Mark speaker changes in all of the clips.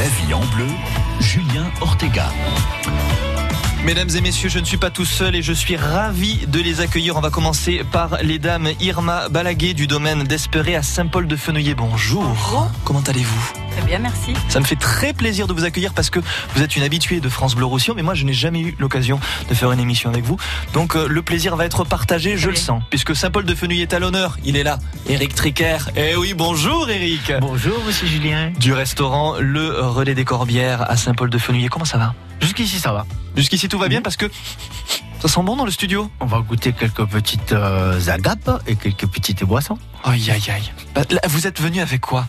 Speaker 1: La vie en bleu, Julien Ortega.
Speaker 2: Mesdames et messieurs, je ne suis pas tout seul et je suis ravi de les accueillir. On va commencer par les dames Irma Balaguet du domaine d'Espéré à Saint-Paul-de-Fenouillet. Bonjour.
Speaker 3: Bonjour.
Speaker 2: Comment allez-vous?
Speaker 3: Très bien, merci.
Speaker 2: Ça me fait très plaisir de vous accueillir parce que vous êtes une habituée de France Bleu Roussillon, mais moi je n'ai jamais eu l'occasion de faire une émission avec vous. Donc euh, le plaisir va être partagé, je le sens, puisque Saint-Paul-de-Fenouillet est à l'honneur. Il est là, Eric Tricker. Eh oui, bonjour Eric.
Speaker 4: Bonjour, monsieur Julien.
Speaker 2: Du restaurant Le Relais des Corbières à Saint-Paul-de-Fenouillet. Comment ça va?
Speaker 4: Jusqu'ici, ça va.
Speaker 2: Jusqu'ici tout va bien parce que ça sent bon dans le studio.
Speaker 4: On va goûter quelques petites euh, agapes et quelques petites boissons.
Speaker 2: Aïe aïe aïe. Bah, là, vous êtes venu avec quoi?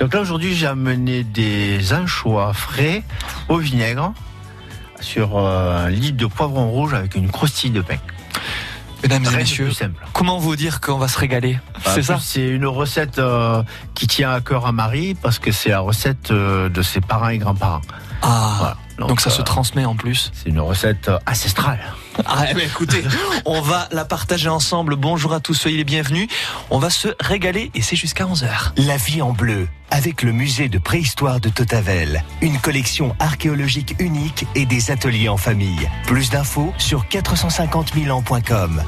Speaker 4: Donc là, aujourd'hui, j'ai amené des anchois frais au vinaigre sur euh, un litre de poivron rouge avec une croustille de pain.
Speaker 2: Mesdames et messieurs, comment vous dire qu'on va se régaler?
Speaker 4: Bah,
Speaker 2: C'est ça?
Speaker 4: C'est une recette euh, qui tient à cœur à Marie parce que c'est la recette de ses parents et grands-parents.
Speaker 2: Ah,
Speaker 4: Voilà.
Speaker 2: donc, ça
Speaker 4: euh,
Speaker 2: se transmet en plus.
Speaker 4: C'est une recette euh, ancestrale.
Speaker 2: Ah, eh ben, écoutez, on va la partager ensemble. Bonjour à tous, soyez les bienvenus. On va se régaler et c'est jusqu'à 11h.
Speaker 1: La vie en bleu, avec le musée de préhistoire de Totavel. Une collection archéologique unique et des ateliers en famille. Plus d'infos sur 450 000 ans.com.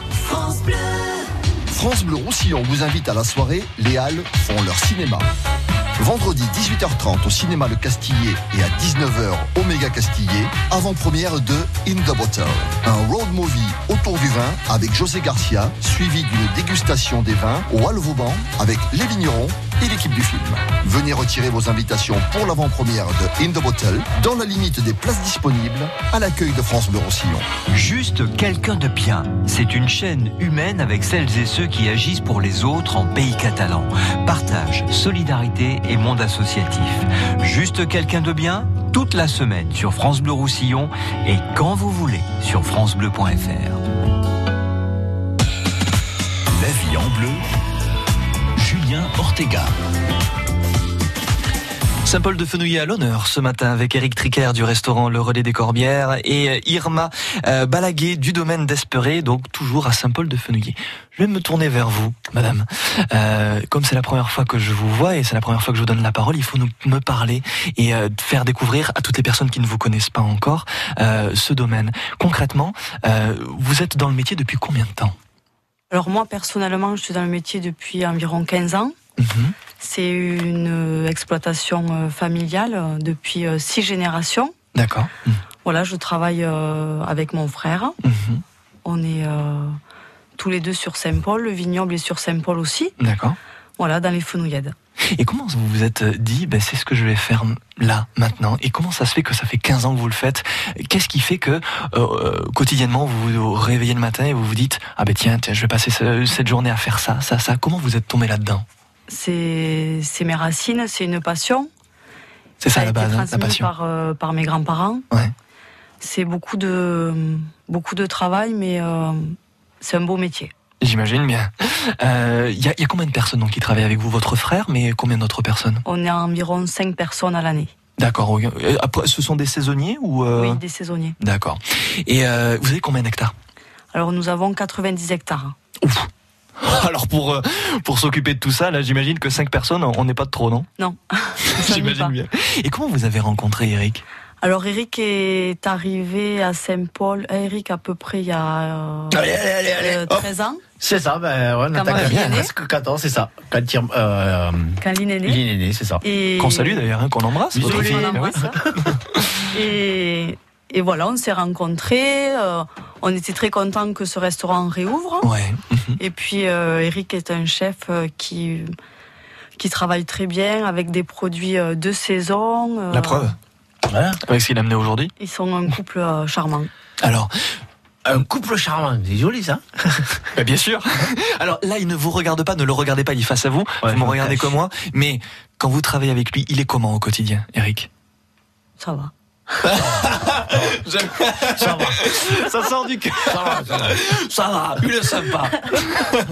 Speaker 5: France Bleu Roussillon vous invite à la soirée Les Halles font leur cinéma. Vendredi 18h30 au cinéma Le Castillet et à 19h au Méga Castillet, avant-première de In the Bottle, un road movie autour du vin avec José Garcia, suivi d'une dégustation des vins au Vauban avec les vignerons et l'équipe du film. Venez retirer vos invitations pour l'avant-première de In the Bottle dans la limite des places disponibles à l'accueil de France Bleu Roussillon.
Speaker 6: Juste quelqu'un de bien. C'est une chaîne humaine avec celles et ceux qui agissent pour les autres en pays catalan. Partage, solidarité et monde associatif. Juste quelqu'un de bien toute la semaine sur France Bleu Roussillon et quand vous voulez sur francebleu.fr.
Speaker 1: La vie en bleu, Ortega.
Speaker 2: Saint-Paul-de-Fenouillet à l'honneur ce matin avec Eric Tricker du restaurant Le Relais des Corbières et euh, Irma euh, Balaguet du domaine d'Esperé, donc toujours à Saint-Paul-de-Fenouillet. Je vais me tourner vers vous, madame. Euh, comme c'est la première fois que je vous vois et c'est la première fois que je vous donne la parole, il faut nous, me parler et faire découvrir à toutes les personnes qui ne vous connaissent pas encore ce domaine. Concrètement, vous êtes dans le métier depuis combien de temps?
Speaker 3: Alors moi, personnellement, je suis dans le métier depuis environ 15 ans.
Speaker 2: Mhm.
Speaker 3: C'est une euh, exploitation euh, familiale euh, depuis six générations.
Speaker 2: D'accord. Mhm.
Speaker 3: Voilà, je travaille avec mon frère.
Speaker 2: Mhm.
Speaker 3: On est tous les deux sur Saint-Paul. Le vignoble est sur Saint-Paul aussi.
Speaker 2: D'accord.
Speaker 3: Voilà, dans les Fenouillades.
Speaker 2: Et comment vous vous êtes dit, ben, c'est ce que je vais faire là, maintenant? Et comment ça se fait que ça fait 15 ans que vous le faites? Qu'est-ce qui fait que euh, euh, quotidiennement vous vous réveillez le matin et vous vous dites, ah ben tiens, tiens je vais passer ce- cette journée à faire ça, ça, ça Comment vous êtes tombé là-dedans?
Speaker 3: C'est c'est mes racines, c'est une passion.
Speaker 2: C'est ça,
Speaker 3: a
Speaker 2: la
Speaker 3: été
Speaker 2: base, hein, la passion.
Speaker 3: par, euh, par mes grands-parents.
Speaker 2: Ouais.
Speaker 3: C'est beaucoup de, beaucoup de travail, mais euh, c'est un beau métier.
Speaker 2: J'imagine bien. Euh, Il y, a, il y a combien de personnes donc, qui travaillent avec vous Votre frère, mais combien d'autres personnes?
Speaker 3: On est à environ 5 personnes à l'année.
Speaker 2: D'accord. Euh, ce sont des saisonniers ou euh,
Speaker 3: Oui, des saisonniers.
Speaker 2: D'accord. Et euh, vous avez combien d'hectares?
Speaker 3: Alors nous avons 90 hectares.
Speaker 2: Ouf. Alors pour euh, pour s'occuper de tout ça, là, j'imagine que 5 personnes, on n'est pas de trop, non?
Speaker 3: Non.
Speaker 2: J'imagine bien. Et comment vous avez rencontré Eric?
Speaker 3: Alors Eric est arrivé à Saint-Paul. Euh, Eric à peu près il y a euh,
Speaker 4: Allez, allez, allez, allez.
Speaker 3: euh,
Speaker 4: hop.
Speaker 3: 13 ans,
Speaker 4: C'est ça, ben, ouais, on
Speaker 3: Quand
Speaker 4: attaque. Presque 14, c'est ça. Quand euh,
Speaker 3: quand Lynn est né.
Speaker 4: Lynn est né, c'est ça.
Speaker 3: Et...
Speaker 2: Qu'on salue d'ailleurs, hein, qu'on embrasse.
Speaker 4: Bisous,
Speaker 2: votre fille.
Speaker 3: On l'embrasse. et, et voilà, on s'est rencontrés. euh, on était très contents que ce restaurant réouvre.
Speaker 2: Ouais.
Speaker 3: Et puis euh, Eric est un chef euh, qui qui travaille très bien avec des produits euh, de saison. euh,
Speaker 2: La preuve,
Speaker 4: Voilà.
Speaker 2: avec ce qu'il a amené aujourd'hui.
Speaker 3: Ils sont un couple euh, charmant.
Speaker 2: Alors,
Speaker 4: Un couple charmant, c'est joli ça.
Speaker 2: bah, bien sûr. Alors là, il ne vous regarde pas, ne le regardez pas, il est face à vous.
Speaker 4: Ouais,
Speaker 2: vous me regardez comme moi. Mais quand vous travaillez avec lui, il est comment au quotidien, Eric?
Speaker 3: Ça va.
Speaker 4: Ça va.
Speaker 2: Ça sort du cœur.
Speaker 4: Ça va, ça va.
Speaker 2: Ça va, il est sympa.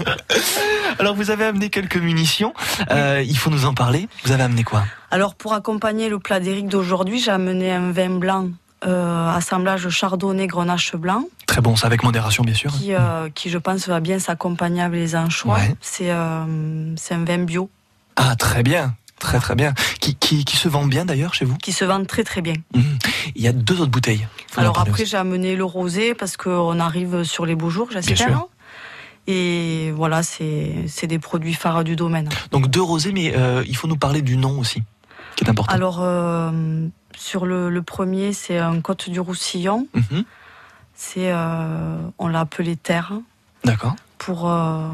Speaker 2: Alors vous avez amené quelques munitions. Euh, il faut nous en parler. Vous avez amené quoi?
Speaker 3: Alors pour accompagner le plat d'Eric d'aujourd'hui, j'ai amené un vin blanc, euh, assemblage chardonnay grenache blanc,
Speaker 2: Très bon, ça avec modération, bien sûr.
Speaker 3: qui, euh, qui je pense va bien s'accompagner avec les anchois.
Speaker 2: Ouais.
Speaker 3: C'est euh, c'est un vin bio.
Speaker 2: Ah, très bien. Très très bien. Qui, qui, qui se vend bien d'ailleurs chez vous?
Speaker 3: Qui se vendent très très bien.
Speaker 2: Mhm. Il y a deux autres bouteilles.
Speaker 3: Alors après, j'ai amené le rosé parce qu'on arrive sur les beaux jours, j'espère.
Speaker 2: sûr.
Speaker 3: Et voilà, c'est des produits phares du domaine.
Speaker 2: Donc deux rosés, mais euh, il faut nous parler du nom aussi, qui est important.
Speaker 3: Alors, euh, sur le, le premier, c'est un Côte du Roussillon.
Speaker 2: Mhm.
Speaker 3: C'est, euh, on l'a appelé Terre
Speaker 2: D'accord.
Speaker 3: pour, euh,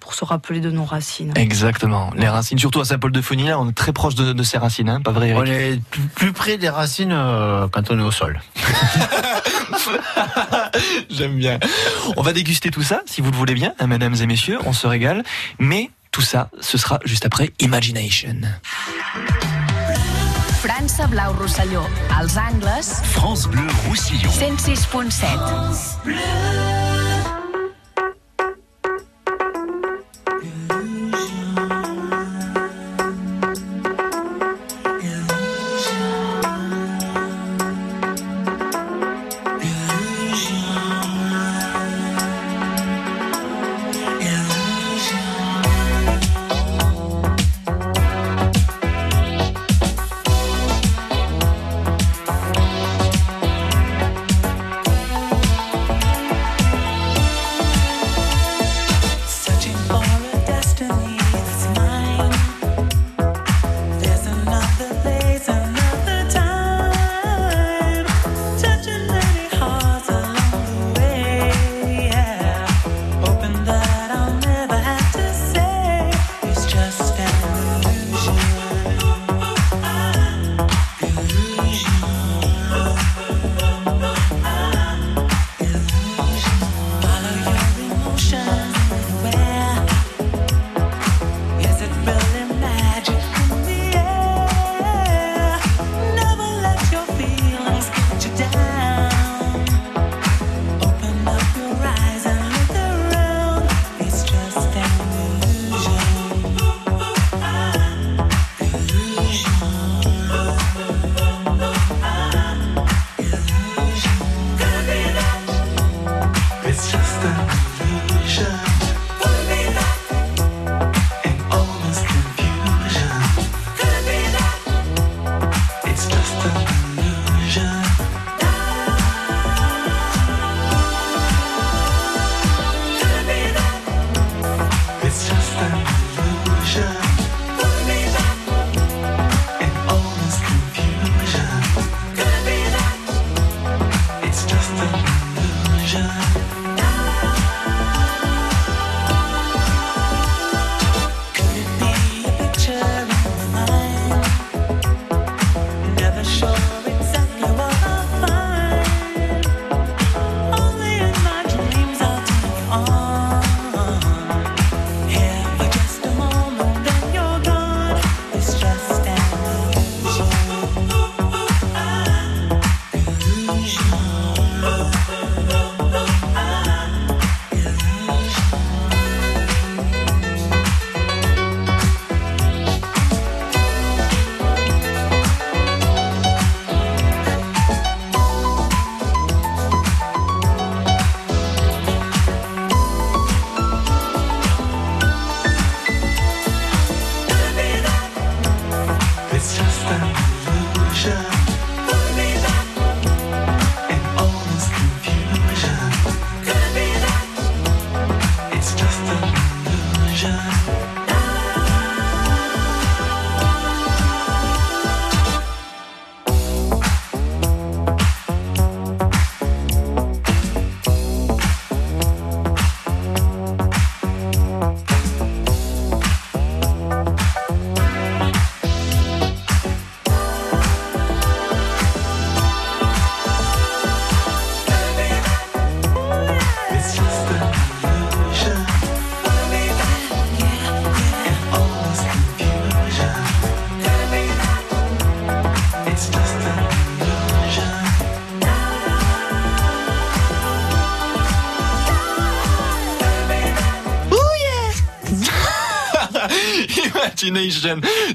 Speaker 3: pour se rappeler de nos racines.
Speaker 2: Exactement. Les racines, surtout à Saint-Paul-de-Fenouillet, on est très proche de, de ces racines, hein, pas vrai
Speaker 4: On est plus- plus près des racines euh, quand on est au sol.
Speaker 2: J'aime bien. On va déguster tout ça, si vous le voulez bien, hein, mesdames et messieurs, on se régale. Mais tout ça, ce sera juste après Imagination.
Speaker 7: França Blau Rosselló, als angles,
Speaker 1: France Bleu Roussillon.
Speaker 7: 106.7.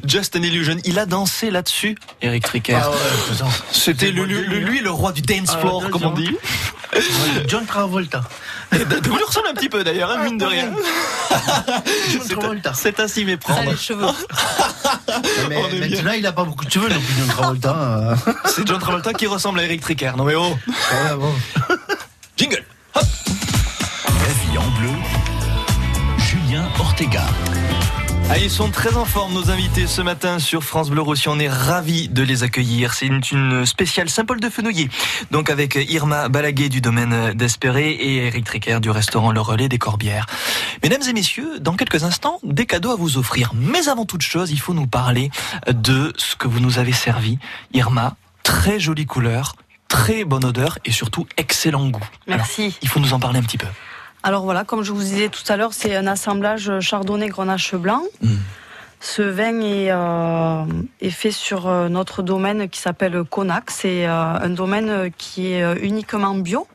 Speaker 8: Just an Illusion.
Speaker 2: Il a dansé là-dessus, Eric Tricker.
Speaker 4: Ah ouais.
Speaker 2: C'était lui le roi du dance
Speaker 4: Ah,
Speaker 2: floor, comme on dit.
Speaker 4: John Travolta.
Speaker 2: Vous lui ressemblez un petit peu d'ailleurs, hein, mine de rien.
Speaker 4: John Travolta.
Speaker 2: C'est à s'y méprendre.
Speaker 3: Ça, les cheveux.
Speaker 4: Mais
Speaker 2: On est bien.
Speaker 4: maintenant, il a pas beaucoup de cheveux non plus, John Travolta. euh.
Speaker 2: C'est John Travolta qui ressemble à Eric Tricker. Non mais oh
Speaker 4: Ouais, bon.
Speaker 2: Jingle
Speaker 1: La vie en bleu, Julien Ortega.
Speaker 2: Ah, ils sont très en forme, nos invités ce matin sur France Bleu Roussy. On est ravis de les accueillir. C'est une, une spéciale Saint-Paul de Fenouillet. Donc avec Irma Balaguet du domaine d'Espéré et Eric Tricker du restaurant Le Relais des Corbières. Mesdames et messieurs, dans quelques instants, des cadeaux à vous offrir. Mais avant toute chose, il faut nous parler de ce que vous nous avez servi. Irma, très jolie couleur, très bonne odeur et surtout excellent goût.
Speaker 3: Merci.
Speaker 2: Il faut nous en parler un petit peu.
Speaker 3: Alors voilà, comme je vous disais tout à l'heure, c'est un assemblage chardonnay grenache blanc.
Speaker 2: Mm.
Speaker 3: Ce vin est, euh, est fait sur euh, notre domaine qui s'appelle Conac. C'est euh, un domaine qui est uniquement bio.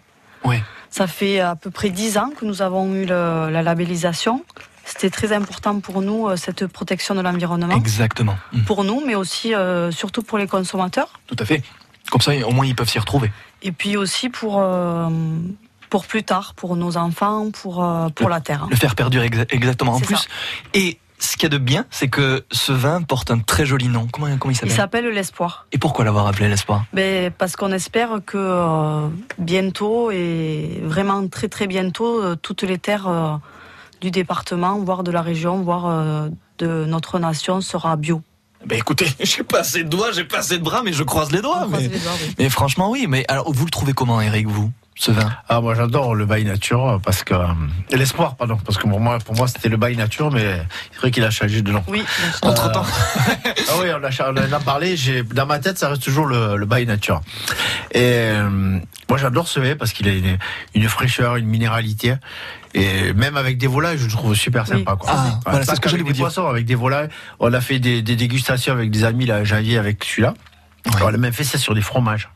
Speaker 2: Ouais.
Speaker 3: Ça fait à peu près dix ans que nous avons eu le- la labellisation. C'était très important pour nous, cette protection de l'environnement.
Speaker 2: Exactement. Mm.
Speaker 3: Pour nous, mais aussi euh, surtout pour les consommateurs.
Speaker 2: Tout à fait. Comme ça, au moins, ils peuvent s'y retrouver.
Speaker 3: Et puis aussi pour, euh, pour plus tard, pour nos enfants, pour, euh, pour la terre.
Speaker 2: le faire perdurer exa- exactement en plus.
Speaker 3: ça.
Speaker 2: Et ce qu'il y a de bien, c'est que ce vin porte un très joli nom. Comment, comment il
Speaker 3: Il
Speaker 2: s'appelle?
Speaker 3: s'appelle l'espoir.
Speaker 2: Et pourquoi l'avoir appelé l'espoir?
Speaker 3: Ben, parce qu'on espère que euh, bientôt, et vraiment très très bientôt, euh, toutes les terres euh, du département, voire de la région, voire de notre nation sera bio.
Speaker 2: Ben écoutez, j'ai pas assez de doigts, j'ai pas assez de bras, mais je croise les doigts.
Speaker 3: Croise
Speaker 2: Mais,
Speaker 3: les doigts, oui.
Speaker 2: mais franchement, oui. Mais alors, vous le trouvez comment, Eric, vous, ce vin?
Speaker 4: Ah, moi, j'adore le bail nature parce que. euh, L'espoir, pardon. Parce que pour moi, pour moi c'était le bail nature, mais c'est vrai qu'il a changé de nom.
Speaker 3: Oui, sûr.
Speaker 2: Entre temps,
Speaker 4: Ah oui, on, a, cha- on en a parlé. J'ai, dans ma tête, ça reste toujours le, le bail nature. Et euh, moi, j'adore ce vin parce qu'il a une, une fraîcheur, une minéralité. Et même avec des volailles, je le trouve super
Speaker 3: Oui.
Speaker 4: sympa. Quoi.
Speaker 2: Ah,
Speaker 4: Ouais,
Speaker 2: voilà,
Speaker 4: pas
Speaker 2: c'est ce que j'allais vous
Speaker 4: des
Speaker 2: dire.
Speaker 4: poissons, avec des volailles. On a fait des, des dégustations avec des amis là, janvier avec celui-là.
Speaker 2: Ouais.
Speaker 4: On a même fait ça sur des fromages.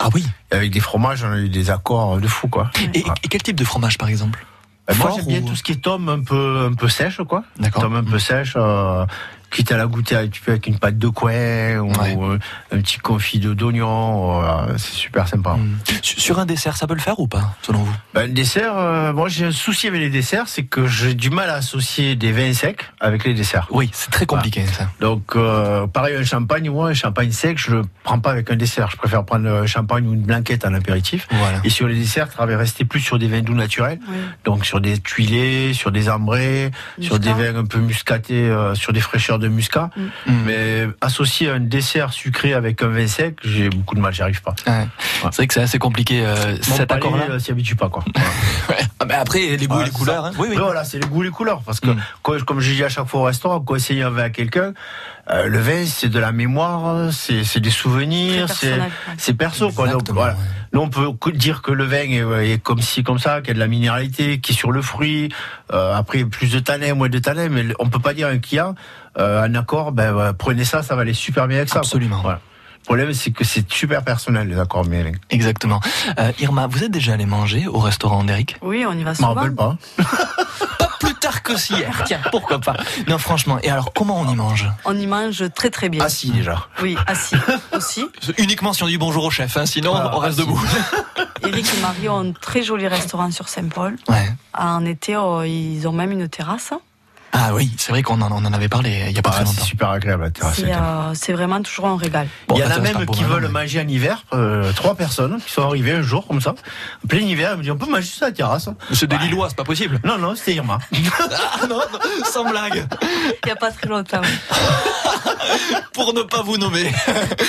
Speaker 2: Ah oui.
Speaker 4: Et avec des fromages, on a eu des accords de fou, quoi.
Speaker 2: Et, et quel type de fromage, par exemple?
Speaker 4: Euh, Moi, j'aime bien
Speaker 2: ou-
Speaker 4: tout ce qui est tome un peu, un peu sèche, quoi.
Speaker 2: D'accord.
Speaker 4: Tome un peu sèche, euh, quitte à la goûter avec une pâte de coin ou
Speaker 2: Ouais.
Speaker 4: euh, un petit confit de d'oignon. euh, c'est super sympa.
Speaker 2: Hmm. Sur un dessert, ça peut le faire ou pas, selon vous?
Speaker 4: Ben, le dessert, euh, moi j'ai un souci avec les desserts, c'est que j'ai du mal à associer des vins secs avec les desserts.
Speaker 2: Oui, c'est très compliqué, ça.
Speaker 4: Donc, euh, pareil, un champagne, moi, un champagne sec, je le prends pas avec un dessert. Je préfère prendre un champagne ou une blanquette en apéritif.
Speaker 2: Voilà.
Speaker 4: Et sur les desserts, je vais rester plus sur des vins doux naturels.
Speaker 3: Oui.
Speaker 4: Donc sur des tuilés, sur des ambrés, sur des
Speaker 3: Muscat.
Speaker 4: vins un peu muscatés, euh, sur des fraîcheurs de muscat.
Speaker 3: Mm.
Speaker 2: Hmm.
Speaker 4: Mais associer un dessert sucré avec un vin sec, j'ai beaucoup de mal, j'y arrive pas.
Speaker 2: Ouais. C'est vrai que c'est assez compliqué, euh,
Speaker 4: Mon
Speaker 2: cet accord-là.
Speaker 4: euh, s'y habitue pas quoi.
Speaker 2: Ouais. Ah, mais après, les goûts
Speaker 4: Ouais,
Speaker 2: et les couleurs. hein. Oui, oui.
Speaker 4: Mais voilà, c'est le goût et les couleurs. Parce que,
Speaker 2: Mm.
Speaker 4: quand- comme je dis à chaque fois au restaurant, quand essayer un vin à quelqu'un, euh, le vin, c'est de la mémoire, c'est c'est des souvenirs, c'est perso. Quoi. Donc, voilà.
Speaker 2: ouais.
Speaker 4: Nous, on peut dire que le vin est, est comme ci, comme ça, qu'il y a de la minéralité, qui est sur le fruit. Euh, après, plus de tanin, moins de tanin, mais on peut pas dire un client, euh, un accord, ben, prenez ça, ça va aller super bien avec ça.
Speaker 2: Absolument.
Speaker 4: Voilà. Le problème, c'est que c'est super personnel, les accords mielins.
Speaker 2: Exactement. Euh, Irma, vous êtes déjà allé manger au restaurant d'Eric?
Speaker 3: Oui, on y va
Speaker 4: Je m'en
Speaker 3: souvent.
Speaker 4: rappelle pas.
Speaker 2: Pas plus tard que si hier, tiens, pourquoi pas. Non, franchement, et alors comment on y mange?
Speaker 3: On y mange très très bien.
Speaker 4: Assis, déjà.
Speaker 3: Oui, assis aussi.
Speaker 2: Uniquement si on dit bonjour au chef, hein, sinon on reste
Speaker 4: assis.
Speaker 2: debout.
Speaker 3: Eric et Marie ont un très joli restaurant sur Saint-Paul.
Speaker 2: Ouais.
Speaker 3: En été, oh, ils ont même une terrasse.
Speaker 2: Ah oui, c'est vrai qu'on en, on en avait parlé il y a pas
Speaker 4: Ah,
Speaker 2: très
Speaker 4: c'est
Speaker 2: longtemps.
Speaker 4: super agréable, la terrasse.
Speaker 3: C'est euh, c'est vraiment toujours un régal.
Speaker 2: Bon,
Speaker 4: Il y en a
Speaker 2: un
Speaker 4: même qui
Speaker 2: vin,
Speaker 4: veulent
Speaker 2: mais-
Speaker 4: manger en hiver, euh, trois personnes qui sont arrivées un jour comme ça, en plein hiver, me disent on peut manger sur la terrasse.
Speaker 2: C'est des Lillois, c'est pas possible.
Speaker 4: Non, non, c'était Irma.
Speaker 2: Ah non, non, sans blague.
Speaker 3: Il n'y a pas très longtemps.
Speaker 2: Pour ne pas vous nommer.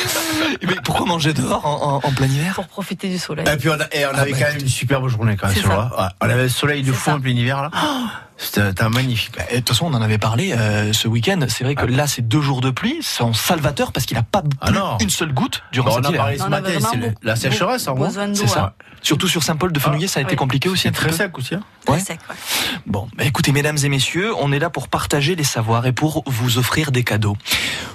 Speaker 2: Mais pourquoi manger dehors en, en- en plein hiver?
Speaker 3: Pour profiter du soleil.
Speaker 4: Et puis on, a- et on avait
Speaker 2: bah,
Speaker 4: quand même une superbe journée quand même
Speaker 3: C'est.
Speaker 4: Ouais, on avait le soleil de
Speaker 3: C'est
Speaker 4: fou en plein hiver là. Oh, C'était c'était magnifique.
Speaker 2: Et façon, on en avait parlé euh, ce week-end. C'est vrai que là, c'est deux jours de pluie, c'est en salvateur parce qu'il n'a pas
Speaker 4: Ah
Speaker 2: une seule goutte durant
Speaker 4: Bon, on
Speaker 2: cet
Speaker 4: a
Speaker 2: hiver.
Speaker 4: parlé ce
Speaker 3: On
Speaker 4: matin, c'est la sécheresse en gros.
Speaker 3: besoin d'eau,
Speaker 2: C'est ça.
Speaker 3: hein.
Speaker 2: Surtout sur Saint-Paul de Fenouillet, ça a été
Speaker 3: oui.
Speaker 2: compliqué aussi.
Speaker 4: C'est très
Speaker 2: peu.
Speaker 4: sec aussi. hein.
Speaker 3: Très
Speaker 2: Ouais.
Speaker 3: sec, ouais.
Speaker 2: Bon, bah écoutez, mesdames et messieurs, on est là pour partager les savoirs et pour vous offrir des cadeaux.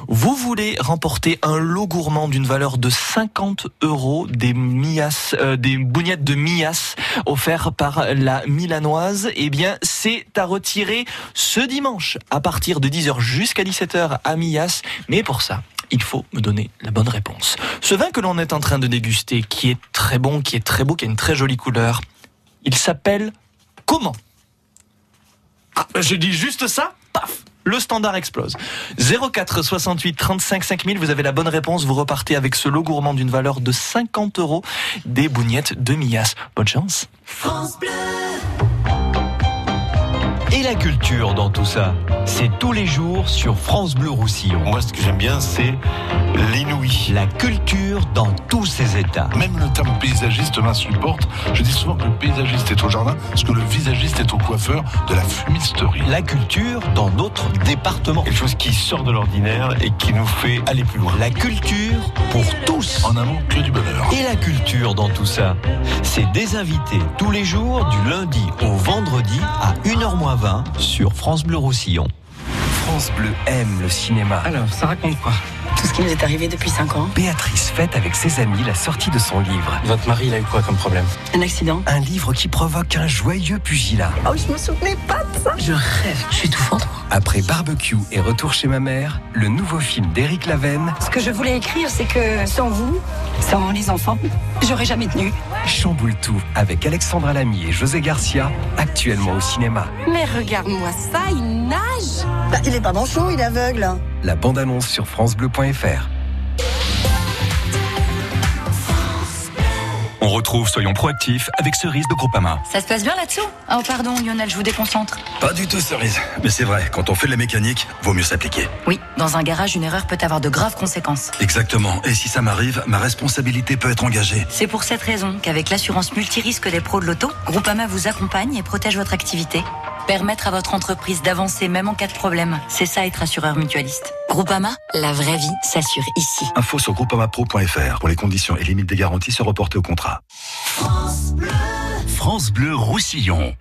Speaker 2: Vous voulez remporter un lot gourmand d'une valeur de 50 euros des mias, euh, des bougnettes de mias offerts par la Milanoise. Eh bien, c'est à retirer ce dimanche à partir de 10h jusqu'à 17h à Mias. Mais pour ça, il faut me donner la bonne réponse. Ce vin que l'on est en train de déguster, qui est très bon, qui est très beau, qui a une très jolie couleur, il s'appelle Comment? Ah, je dis juste ça, paf le standard explose. 04 68 35 5000, vous avez la bonne réponse, vous repartez avec ce lot gourmand d'une valeur de 50 euros des bougnettes de Mias. Bonne chance.
Speaker 6: Et la culture dans tout ça, c'est tous les jours sur France Bleu Roussillon.
Speaker 9: Moi, ce que j'aime bien, c'est l'inouï.
Speaker 6: La culture dans tous ses états.
Speaker 10: Même le terme paysagiste m'insupporte. Je dis souvent que le paysagiste est au jardin, parce que le visagiste est au coiffeur de la fumisterie.
Speaker 6: La culture dans notre département.
Speaker 9: Quelque chose qui sort de l'ordinaire et qui nous fait aller plus loin.
Speaker 6: La culture pour tous.
Speaker 10: En un mot, que du bonheur.
Speaker 6: Et la culture dans tout ça, c'est des invités tous les jours du lundi au vendredi à 1h moins 20 sur France Bleu Roussillon.
Speaker 11: France Bleu aime le cinéma.
Speaker 12: Alors, ça raconte quoi?
Speaker 13: Tout ce qui nous est arrivé depuis 5 ans.
Speaker 11: Béatrice fête avec ses amis la sortie de son livre.
Speaker 12: Votre mari, il a eu quoi comme problème?
Speaker 13: Un accident.
Speaker 11: Un livre qui provoque un joyeux pugilat.
Speaker 13: Oh, je me souvenais pas de ça. Je rêve. Je suis tout fendre.
Speaker 11: Après Barbecue et Retour chez ma mère, le nouveau film d'Éric Lavenne,
Speaker 13: Ce que je voulais écrire, c'est que sans vous, sans les enfants, j'aurais jamais tenu.
Speaker 11: chamboule tout avec Alexandra Lamy et José Garcia, actuellement au cinéma.
Speaker 13: Mais regarde-moi ça, il nage. Bah, il est pas manchot, il est aveugle.
Speaker 11: La bande-annonce sur francebleu.fr.
Speaker 14: On retrouve Soyons proactifs avec Cerise de Groupama.
Speaker 15: Ça se passe bien là-dessous? Oh pardon Lionel, je vous déconcentre.
Speaker 16: Pas du tout, Cerise. Mais c'est vrai, quand on fait de la mécanique, vaut mieux s'appliquer.
Speaker 15: Oui, dans un garage, une erreur peut avoir de graves conséquences.
Speaker 16: Exactement. Et si ça m'arrive, ma responsabilité peut être engagée.
Speaker 15: C'est pour cette raison qu'avec l'assurance multirisque des pros de l'auto, Groupama vous accompagne et protège votre activité. Permettre à votre entreprise d'avancer même en cas de problème, c'est ça être assureur mutualiste. Groupama, la vraie vie s'assure ici.
Speaker 16: Info sur groupamapro.fr pour les conditions et limites des garanties se reporter au contrat.
Speaker 14: France Bleu Roussillon.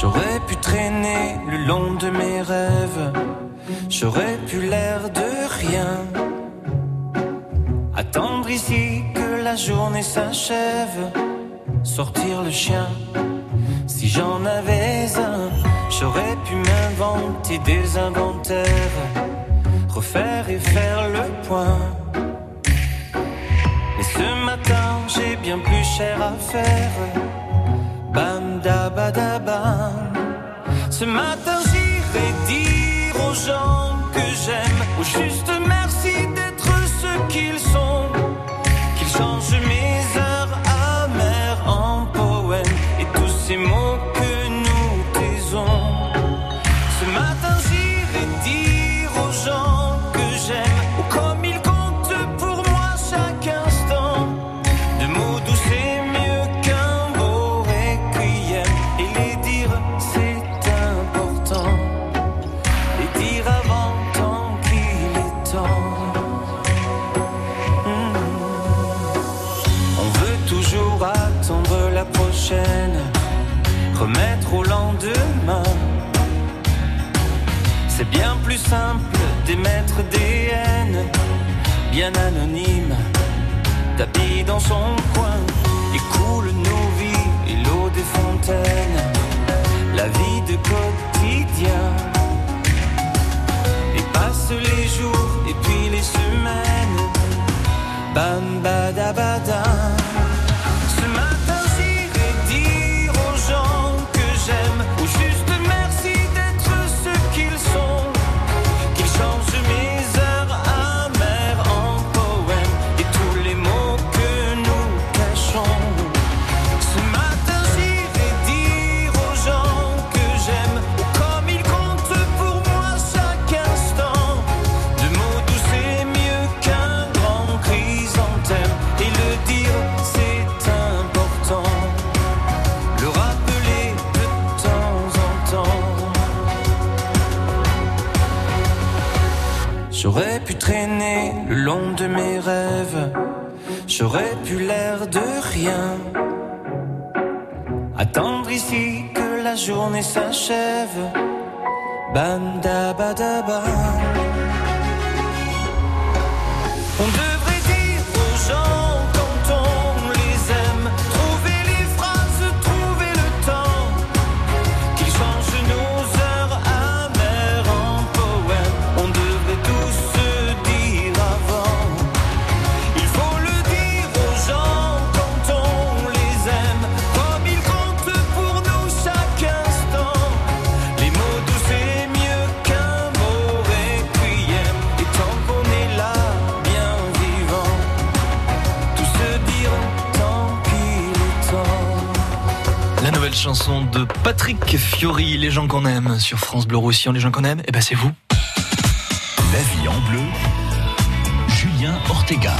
Speaker 17: J'aurais pu traîner le long de mes rêves, j'aurais pu l'air de rien. Attendre ici que la journée s'achève, sortir le chien. Si j'en avais un, j'aurais pu m'inventer des inventaires, refaire et faire le point. Bien plus cher à faire. Bam da ba da bam. Ce matin j'irai dire aux gens que j'aime, juste Bien anonymes tapis dans son coin et coule nos vies et l'eau des fontaines, la vie de quotidien. Et passent les jours et puis les semaines, bam badabada. Traîner le long de mes rêves, j'aurais pu l'air de rien. Attendre ici que la journée s'achève, bam da ba da ba. On
Speaker 2: chanson de Patrick Fiori, Les gens qu'on aime, sur France Bleu Roussillon. Les gens qu'on aime, eh ben c'est vous.
Speaker 14: La vie en bleu, Julien Ortega.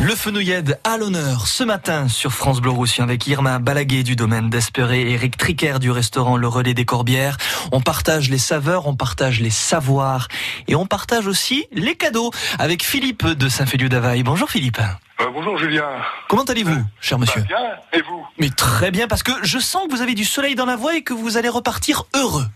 Speaker 2: Le Fenouillède à l'honneur ce matin sur France Bleu Roussillon avec Irma Balaguer du domaine d'Espéré et Eric Tricker du restaurant Le Relais des Corbières. On partage les saveurs, on partage les savoirs et on partage aussi les cadeaux avec Philippe de Saint-Féliu-d'Availle. Bonjour Philippe.
Speaker 18: Euh, bonjour Julien.
Speaker 2: Comment allez-vous, cher monsieur
Speaker 18: Bah, bien, et vous
Speaker 2: Mais très bien parce que je sens que vous avez du soleil dans la voix et que vous allez repartir heureux.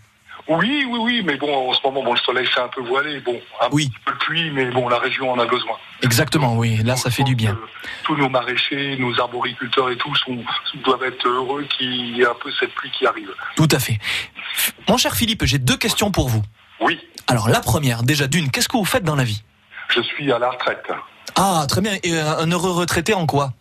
Speaker 18: Oui, oui, oui, mais bon, en ce moment, bon, le soleil s'est un peu voilé, bon, un
Speaker 2: Oui.
Speaker 18: petit peu de pluie, mais bon, la région en a besoin.
Speaker 2: Exactement, oui, là ça fait du bien.
Speaker 18: Tous nos maraîchers, nos arboriculteurs et tout sont, doivent être heureux qu'il y ait un peu cette pluie qui arrive.
Speaker 2: Tout à fait. Mon cher Philippe, j'ai deux questions pour vous.
Speaker 18: Oui,
Speaker 2: Alors la première, déjà d'une, qu'est-ce que vous faites dans la vie?
Speaker 18: Je suis à la retraite.
Speaker 2: Ah, très bien. Et euh, un heureux retraité en quoi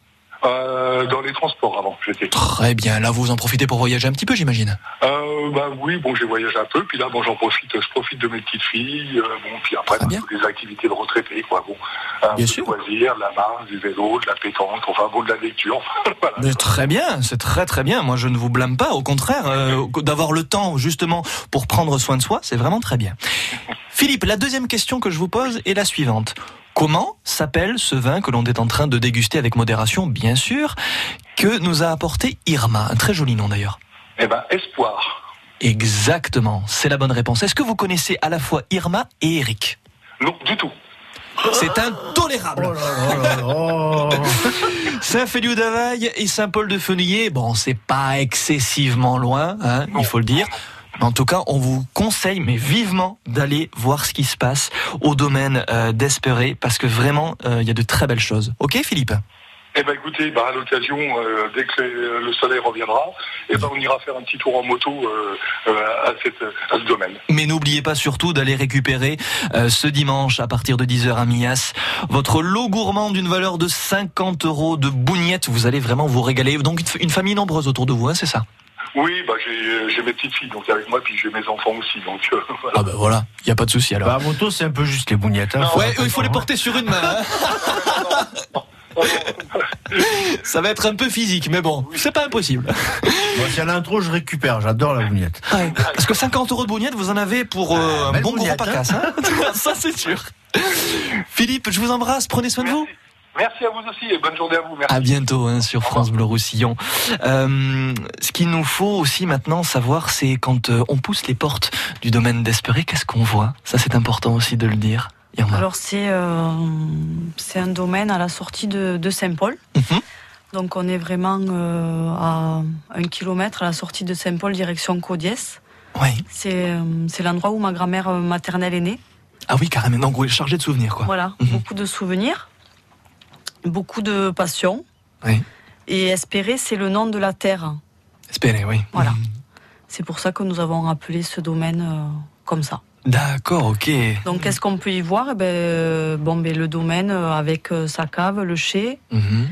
Speaker 18: Euh, dans les transports avant, j'étais.
Speaker 2: Très bien. Là, vous en profitez pour voyager un petit peu, j'imagine.
Speaker 18: Euh, bah oui, bon, j'ai voyagé un peu, puis là, bon, j'en profite, je profite de mes petites filles, euh, bon, puis après, bah, toutes les activités de retraité, quoi, bon, un peu de loisirs, de la marche, du vélo, de la pétanque, enfin, bon, de la lecture, voilà.
Speaker 2: Mais très bien, c'est très très bien. Moi, je ne vous blâme pas. Au contraire, euh, d'avoir le temps justement pour prendre soin de soi, c'est vraiment très bien. Philippe, la deuxième question que je vous pose est la suivante. Comment s'appelle ce vin que l'on est en train de déguster avec modération, bien sûr, que nous a apporté Irma? Un très joli nom d'ailleurs.
Speaker 18: Eh ben, espoir.
Speaker 2: Exactement, c'est la bonne réponse. Est-ce que vous connaissez à la fois Irma et Eric?
Speaker 18: Non, du tout.
Speaker 2: C'est intolérable. Saint-Féliu d'Availle et Saint-Paul de Fenouillet, bon, c'est pas excessivement loin, hein, il faut le dire. En tout cas, on vous conseille, mais vivement, d'aller voir ce qui se passe au domaine euh, d'Espéré, parce que vraiment, euh, il y a de très belles choses. Ok, Philippe?
Speaker 18: Eh ben, écoutez, bah, à l'occasion, euh, dès que le le soleil reviendra, eh ben, on ira faire un petit tour en moto euh, euh, à, cette, à ce domaine.
Speaker 2: Mais n'oubliez pas surtout d'aller récupérer euh, ce dimanche à partir de 10h à Mias votre lot gourmand d'une valeur de 50 euros de bougnettes. Vous allez vraiment vous régaler. Donc une, une famille nombreuse autour de vous, hein, c'est ça?
Speaker 18: Oui, bah, j'ai j'ai mes petites filles donc avec moi, puis j'ai mes enfants aussi. Donc, euh, voilà.
Speaker 2: Ah ben voilà, il n'y a pas de souci alors.
Speaker 4: Bah, à moto, c'est un peu juste les bougnettes. Hein,
Speaker 2: Ouais, il faut les porter sur une main. hein. Ça va être un peu physique, mais bon, c'est pas impossible.
Speaker 4: Moi, a un trop, je récupère. J'adore la bougnette.
Speaker 2: Parce que 50 euros de bougnette, vous en avez pour euh, un
Speaker 4: belle
Speaker 2: bon gros
Speaker 4: bougnette,
Speaker 2: pacasse. Hein Ça, c'est sûr. Philippe, je vous embrasse. Prenez soin de vous.
Speaker 18: Merci à vous aussi et bonne journée à vous. Merci.
Speaker 2: À bientôt hein, sur France Bleu Roussillon. Euh, ce qu'il nous faut aussi maintenant savoir, c'est quand euh, on pousse les portes du domaine d'Espéré, qu'est-ce qu'on voit? Ça, c'est important aussi de le dire. Irma.
Speaker 3: Alors c'est euh, c'est un domaine à la sortie de, de Saint-Paul.
Speaker 2: Mhm.
Speaker 3: Donc on est vraiment euh, à un kilomètre à la sortie de Saint-Paul direction Caudiès.
Speaker 2: Oui.
Speaker 3: C'est euh, c'est l'endroit où ma grand-mère maternelle est née.
Speaker 2: Ah oui, carrément. Donc, chargé de souvenirs, quoi.
Speaker 3: Voilà,
Speaker 2: Mhm.
Speaker 3: beaucoup de souvenirs, beaucoup de passion.
Speaker 2: Oui.
Speaker 3: Et espérer, c'est le nom de la terre.
Speaker 2: Espérez, oui.
Speaker 3: Voilà. C'est pour ça que nous avons appelé ce domaine euh, comme ça.
Speaker 2: D'accord, ok.
Speaker 3: Donc, qu'est-ce qu'on peut y voir? Eh ben, euh, bon, ben, Le domaine euh, avec sa cave, le chai,
Speaker 2: Mhm.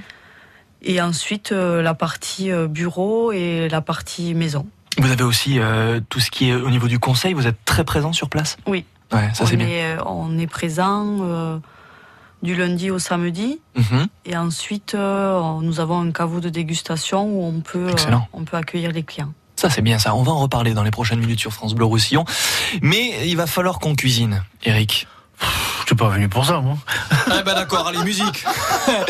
Speaker 3: et ensuite la partie bureau et la partie maison.
Speaker 2: Vous avez aussi euh, tout ce qui est au niveau du conseil. Vous êtes très présent sur place?
Speaker 3: Oui.
Speaker 2: Ouais, ça
Speaker 3: on,
Speaker 2: c'est bien.
Speaker 3: est, on est présent euh, du lundi au samedi.
Speaker 2: Mhm.
Speaker 3: Et ensuite, euh, nous avons un caveau de dégustation où on peut, euh, on peut accueillir les clients.
Speaker 2: Ça c'est bien ça. On va en reparler dans les prochaines minutes sur France Bleu Roussillon. Mais il va falloir qu'on cuisine, Eric.
Speaker 4: Je suis pas venu pour ça, moi.
Speaker 2: Ah ben d'accord, allez, musique.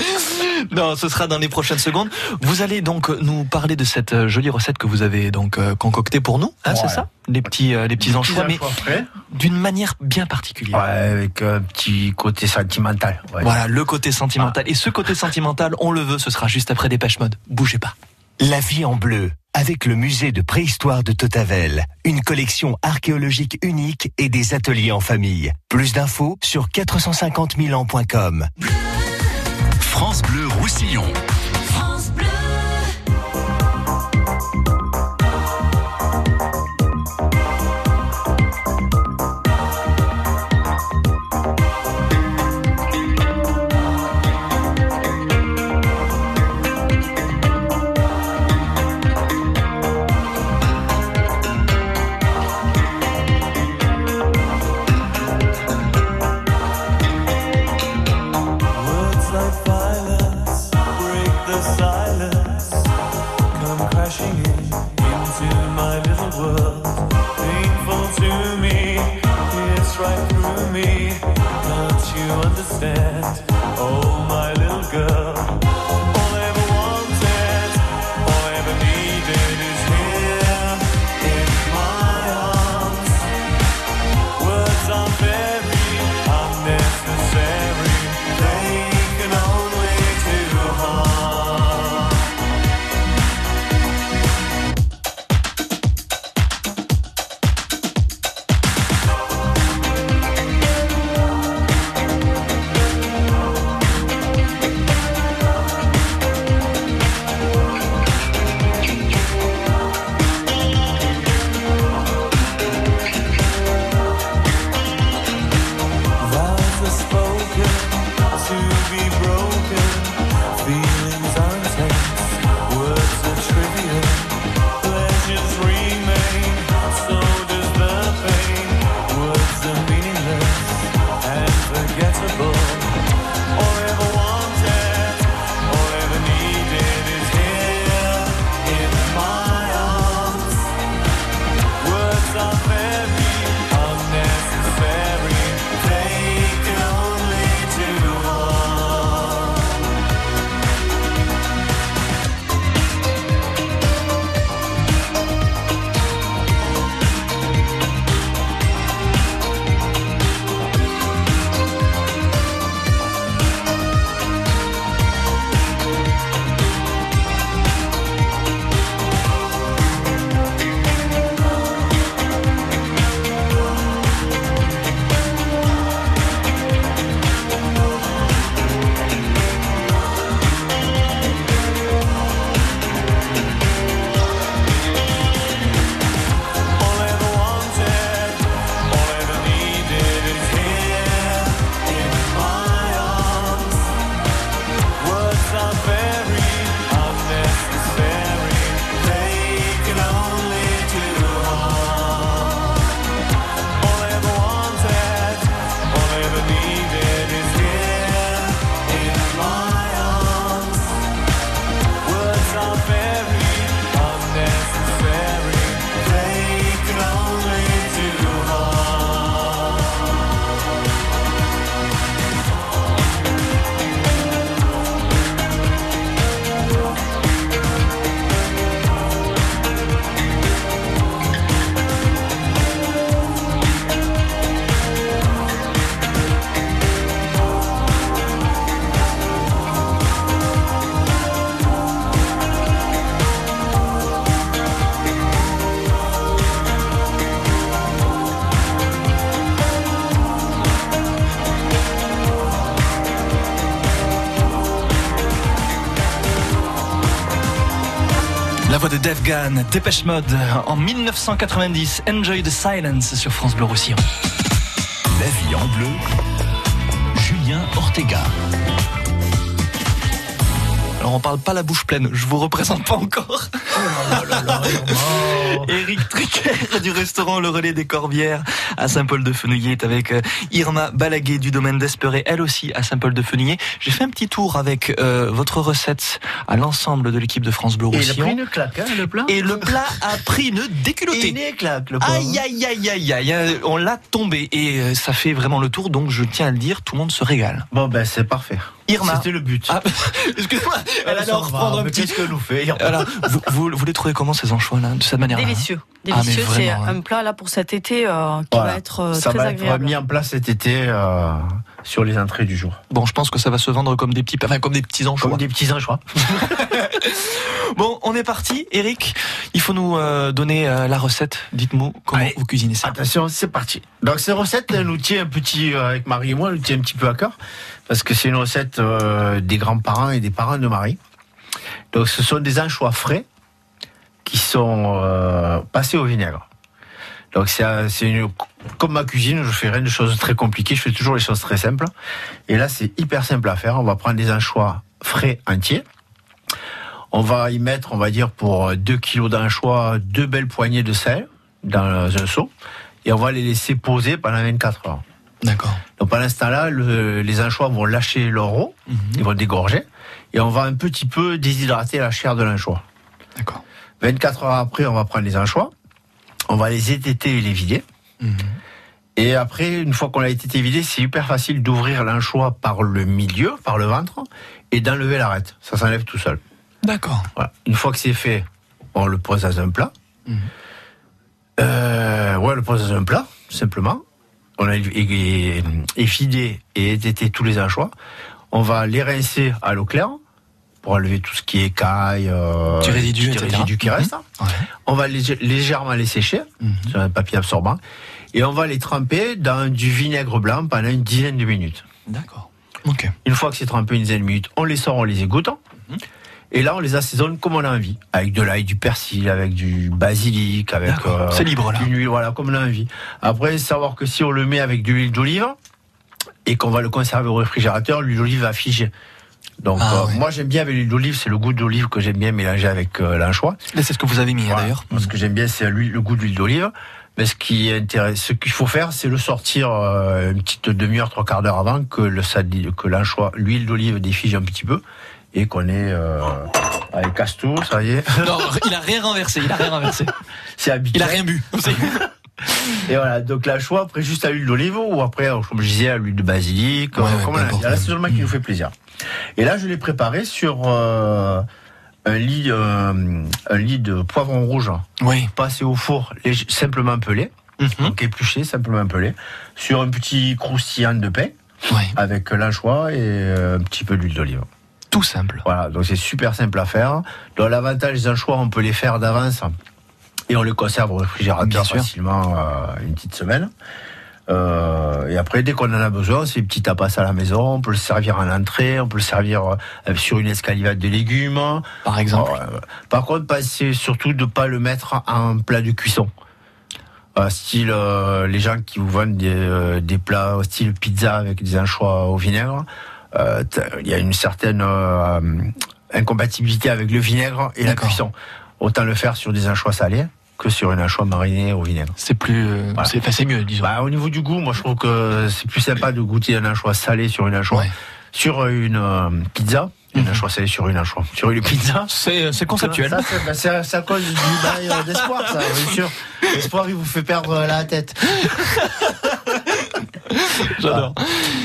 Speaker 2: non, ce sera dans les prochaines secondes. Vous allez donc nous parler de cette euh, jolie recette que vous avez donc euh, concoctée pour nous, hein, c'est ça? Les petits, euh, les petits anchois, mais
Speaker 4: anchois frais.
Speaker 2: d'une manière bien particulière.
Speaker 4: Ouais, avec un petit côté sentimental. ouais.
Speaker 2: Voilà, le côté sentimental. Et ce côté sentimental, on le veut, ce sera juste après Dépêche Mode. Bougez pas.
Speaker 1: La vie en bleu, avec le musée de préhistoire de Totavel, une collection archéologique unique et des ateliers en famille. Plus d'infos sur 450 000 ans.com.
Speaker 14: France Bleu Roussillon.
Speaker 2: Gann, Dépêche Mode, en 1990, Enjoy the Silence sur France Bleu Roussillon.
Speaker 14: La vie en bleu, Julien Ortega.
Speaker 2: Alors on parle pas la bouche pleine, je vous représente pas encore. Eric Tricker du restaurant Le Relais des Corbières à Saint-Paul-de-Fenouillet est avec euh, Irma Balaguet du domaine d'Esperet, elle aussi à Saint-Paul-de-Fenouillet. J'ai fait un petit tour avec euh, votre recette à l'ensemble de l'équipe de France Bleu
Speaker 4: Et il a
Speaker 2: Roussillon.
Speaker 4: pris une claque, hein, le plat
Speaker 2: Et le plat a pris une déculottée.
Speaker 4: Une claque, le pauvre.
Speaker 2: Aïe aïe aïe aïe aïe, on l'a tombé et euh, ça fait vraiment le tour donc je tiens à le dire, tout le monde se régale.
Speaker 4: Bon, ben, c'est parfait.
Speaker 2: Irma.
Speaker 4: C'était le but.
Speaker 2: Ah, excuse-moi, elle allait en
Speaker 4: va,
Speaker 2: reprendre un petit.
Speaker 4: Qu'est-ce que nous fait
Speaker 2: vous, vous, vous les trouvez comment ces anchois là de cette manière-là
Speaker 3: Délicieux.
Speaker 2: Ah,
Speaker 3: Délicieux, c'est
Speaker 2: hein.
Speaker 3: un plat là pour cet été euh, qui
Speaker 4: Voilà.
Speaker 3: va être euh,
Speaker 4: Ça
Speaker 3: très
Speaker 4: va
Speaker 3: agréable.
Speaker 4: être mis en place cet été euh, sur les entrées du jour.
Speaker 2: Bon, je pense que ça va se vendre comme des petits, enfin, comme des petits anchois.
Speaker 4: Comme des petits anchois.
Speaker 2: Bon, on est parti, Eric. Il faut nous euh, donner euh, la recette. Dites-moi comment
Speaker 4: Allez.
Speaker 2: vous cuisinez ça.
Speaker 4: Attention, c'est parti. Donc cette recette, elle nous tient un petit, euh, avec Marie et moi, elle nous tient un petit peu à cœur, parce que c'est une recette des grands-parents et des parents de Marie. Donc ce sont des anchois frais qui sont passés au vinaigre. Donc c'est une comme ma cuisine, je fais rien de choses très compliquées, je fais toujours les choses très simples. Et là, c'est hyper simple à faire. On va prendre des anchois frais entiers. On va y mettre, on va dire, pour 2 kilos d'anchois, deux belles poignées de sel dans un seau. Et on va les laisser poser pendant 24 heures.
Speaker 2: D'accord.
Speaker 4: Donc pendant ce temps-là, le- les anchois vont lâcher leur eau, ils vont dégorger, et on va un petit peu déshydrater la chair de l'anchois.
Speaker 2: D'accord.
Speaker 4: 24 heures après, on va prendre les anchois, on va les étêter et les vider. Et après, une fois qu'on a étêté vidé, c'est hyper facile d'ouvrir l'anchois par le milieu, par le ventre, et d'enlever l'arête. Ça s'enlève tout seul.
Speaker 2: D'accord.
Speaker 4: Voilà. Une fois que c'est fait, on le pose dans un plat. Euh, ouais, on le pose dans un plat, simplement. On a é- é- effidé et étêté tous les anchois. On va les rincer à l'eau claire pour enlever tout ce qui est écaille, euh,
Speaker 2: Petit résidu,
Speaker 4: petit
Speaker 2: etc.
Speaker 4: résidu qui
Speaker 2: Mhm.
Speaker 4: reste. On va légèrement les sécher sur un papier absorbant et on va les tremper dans du vinaigre blanc pendant une dizaine de minutes.
Speaker 2: D'accord.
Speaker 4: Une fois que c'est trempé une dizaine de minutes, on les sort, on les égoutte. Et là, on les assaisonne comme on a envie. Avec de l'ail, du persil, avec du basilic, avec.
Speaker 2: D'accord. C'est libre, là.
Speaker 4: Une huile, voilà, comme on a envie. Après, savoir que si on le met avec de l'huile d'olive et qu'on va le conserver au réfrigérateur, l'huile d'olive va figer. Donc,
Speaker 2: Ah,
Speaker 4: euh,
Speaker 2: ouais.
Speaker 4: moi, j'aime bien avec l'huile d'olive, c'est le goût d'olive que j'aime bien mélanger avec euh, l'anchois.
Speaker 2: Là, c'est ce que vous avez mis,
Speaker 4: Voilà.
Speaker 2: d'ailleurs.
Speaker 4: Ce que j'aime bien, c'est le goût de l'huile d'olive. Mais ce qui est intéressant, ce qu'il faut faire, c'est le sortir euh, une petite demi-heure, trois quarts d'heure avant que le que l'anchois, l'huile d'olive défige un petit peu et qu'on est euh, avec Castou, ça y est.
Speaker 2: Non, il a rien renversé, il a rien renversé.
Speaker 4: c'est habituel.
Speaker 2: Il a rien bu.
Speaker 4: Et voilà, donc l'anchois, après juste à l'huile d'olive ou après, comme je disais, à l'huile de basilic,
Speaker 2: Ouais,
Speaker 4: euh,
Speaker 2: ouais,
Speaker 4: comme on a
Speaker 2: n'importe
Speaker 4: dit. l'assaisonnement qui nous fait plaisir. Et là, je l'ai préparé sur euh, un lit, euh, un lit de poivron rouge.
Speaker 2: Oui.
Speaker 4: Passé au four, simplement pelé.
Speaker 2: Mhm.
Speaker 4: Donc épluché, simplement pelé. Sur un petit croustillant de pain. Avec l'anchois et euh, un petit peu d'huile d'olive.
Speaker 2: Tout simple.
Speaker 4: Voilà, donc c'est super simple à faire. Donc l'avantage des anchois, on peut les faire d'avance et on les conserve au réfrigérateur facilement euh, une petite semaine. Euh, et après, dès qu'on en a besoin, c'est petit tapas à la maison. On peut le servir en entrée, on peut le servir euh, sur une escalivade de légumes.
Speaker 2: Par exemple.
Speaker 4: Euh, par contre, pensez surtout de pas le mettre en plat de cuisson. Euh, style les gens qui vous vendent des, des plats style pizza avec des anchois au vinaigre. Il y a une certaine incompatibilité avec le vinaigre et la cuisson. Autant le faire sur des anchois salés que sur une anchois marinée au vinaigre.
Speaker 2: C'est plus, euh, c'est, c'est mieux, disons.
Speaker 4: Bah, au niveau du goût, moi je trouve que c'est plus sympa de goûter un anchois salé sur une anchois. Sur une euh, pizza, une anchois salée sur une anchois. Sur une pizza.
Speaker 2: C'est, c'est conceptuel.
Speaker 4: Ça, c'est, c'est- c'est à cause du bail euh, d'espoir, ça, bien sûr. L'espoir, il vous fait perdre euh, la tête.
Speaker 2: J'adore.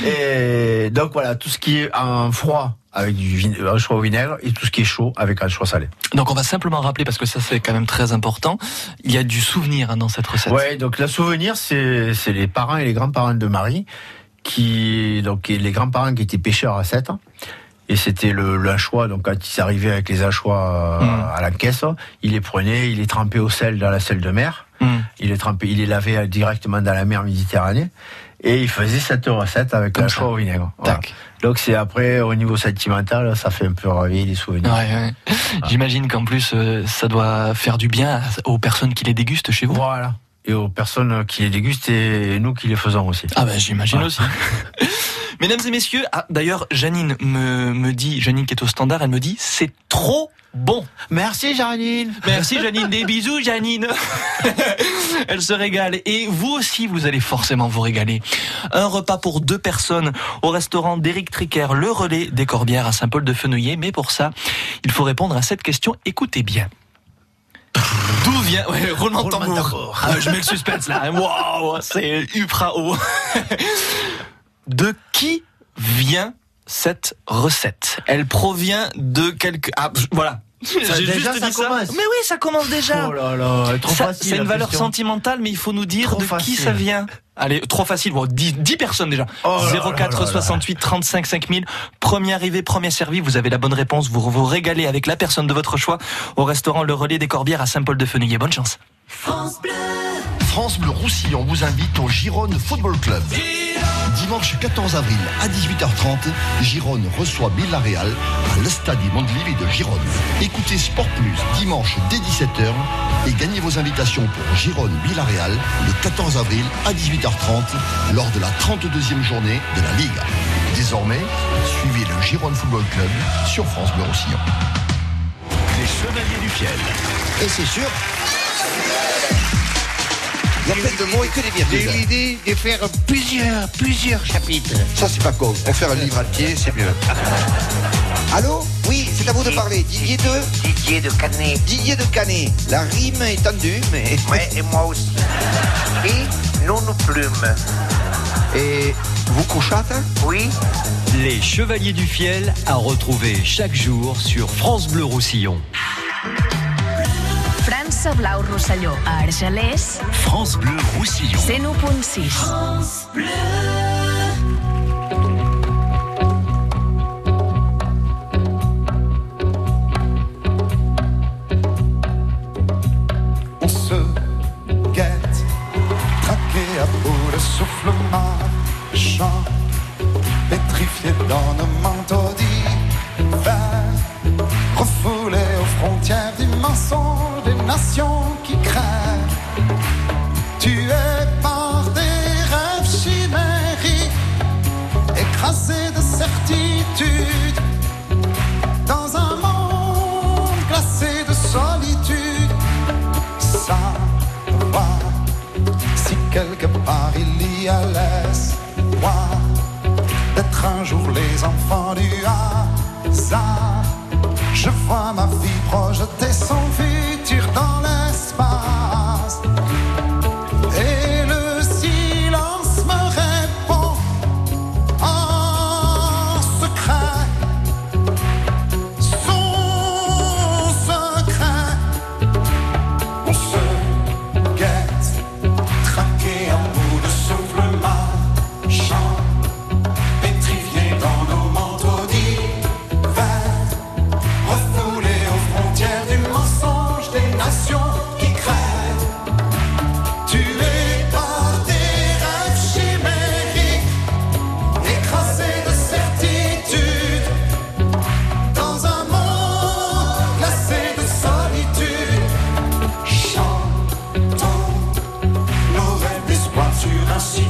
Speaker 4: Et donc voilà, tout ce qui est en froid avec du euh, anchois au vinaigre et tout ce qui est chaud avec un anchois salé.
Speaker 2: Donc on va simplement rappeler, parce que ça c'est quand même très important, il y a du souvenir hein, dans cette recette.
Speaker 4: Ouais, donc le souvenir, c'est les parents et les grands-parents de Marie, qui donc les grands-parents qui étaient pêcheurs à 7 ans. Et c'était le l'anchois, donc quand ils arrivaient avec les anchois euh,
Speaker 2: Mm.
Speaker 4: à la caisse, ils les prenaient, ils les trempaient au sel dans la sel de mer. Il est trempé, il est lavé directement dans la mer Méditerranée. Et il faisait cette recette avec la choix au vinaigre. Voilà. Donc c'est après, au niveau sentimental, ça fait un peu raviver les souvenirs.
Speaker 2: Ouais, ouais. J'imagine qu'en plus, euh, ça doit faire du bien aux personnes qui les dégustent chez vous.
Speaker 4: Voilà. Et aux personnes qui les dégustent et nous qui les faisons aussi.
Speaker 2: Ah ben j'imagine aussi. Mesdames et messieurs, ah, d'ailleurs Janine me, me dit, Janine qui est au standard, elle me dit c'est trop bon.
Speaker 4: Merci Janine.
Speaker 2: Merci Janine, des bisous Janine. elle se régale et vous aussi vous allez forcément vous régaler. Un repas pour deux personnes au restaurant d'Éric Tricker, le relais des Corbières à Saint-Paul-de-Fenouillet. Mais pour ça, il faut répondre à cette question. Écoutez bien. D'où vient ouais, roulement de tambour. Ah, je mets le suspense là. Waouh, c'est ultra haut. de qui vient cette recette? Elle provient de quelque ah voilà.
Speaker 4: Ça,
Speaker 2: J'ai
Speaker 4: déjà,
Speaker 2: juste dit ça.
Speaker 4: commence.
Speaker 2: Mais oui, ça commence déjà.
Speaker 4: Oh là là, trop
Speaker 2: Ça,
Speaker 4: facile,
Speaker 2: C'est une valeur
Speaker 4: question.
Speaker 2: sentimentale, mais il faut nous dire
Speaker 4: Trop
Speaker 2: de qui ça vient. Allez, trop facile. Bon, 10, 10 personnes déjà.
Speaker 4: Oh là
Speaker 2: 04
Speaker 4: là là.
Speaker 2: 68 35 5000. Premier arrivé, premier servi. Vous avez la bonne réponse. Vous vous régalez avec la personne de votre choix au restaurant Le Relais des Corbières à Saint-Paul-de-Fenouillet. Bonne chance.
Speaker 5: France Bleu Roussillon vous invite au Gironde Football Club. Dimanche 14 avril à 18h30, Gironde reçoit Villarreal à l'Estadi Mondlivi de Gironde. Écoutez Sport Plus dimanche dès 17h et gagnez vos invitations pour Gironde Villarreal le 14 avril à 18h30 lors de la 32e journée de la Ligue. Désormais, suivez le Gironde Football Club sur France Bleu Roussillon.
Speaker 1: Les Chevaliers du Fiel.
Speaker 19: Et c'est sûr. Il y a plein de mots et que des
Speaker 20: J'ai
Speaker 19: virgules.
Speaker 20: l'idée de faire plusieurs, plusieurs chapitres.
Speaker 19: Ça, c'est pas con. Pour faire un livre entier, c'est mieux. Allô? Oui, c'est à vous de parler. Didier de?
Speaker 20: Didier de Canet.
Speaker 19: Didier de Canet. La rime est tendue, mais.
Speaker 20: Ouais, et moi aussi. Et non nous plumes.
Speaker 19: Et vous couchâtes
Speaker 20: Oui.
Speaker 6: Les Chevaliers du Fiel à retrouver chaque jour sur France Bleu Roussillon.
Speaker 21: França Blau Rosselló, a Argelers,
Speaker 1: France Bleu Roussillon.
Speaker 21: 101.6.
Speaker 22: On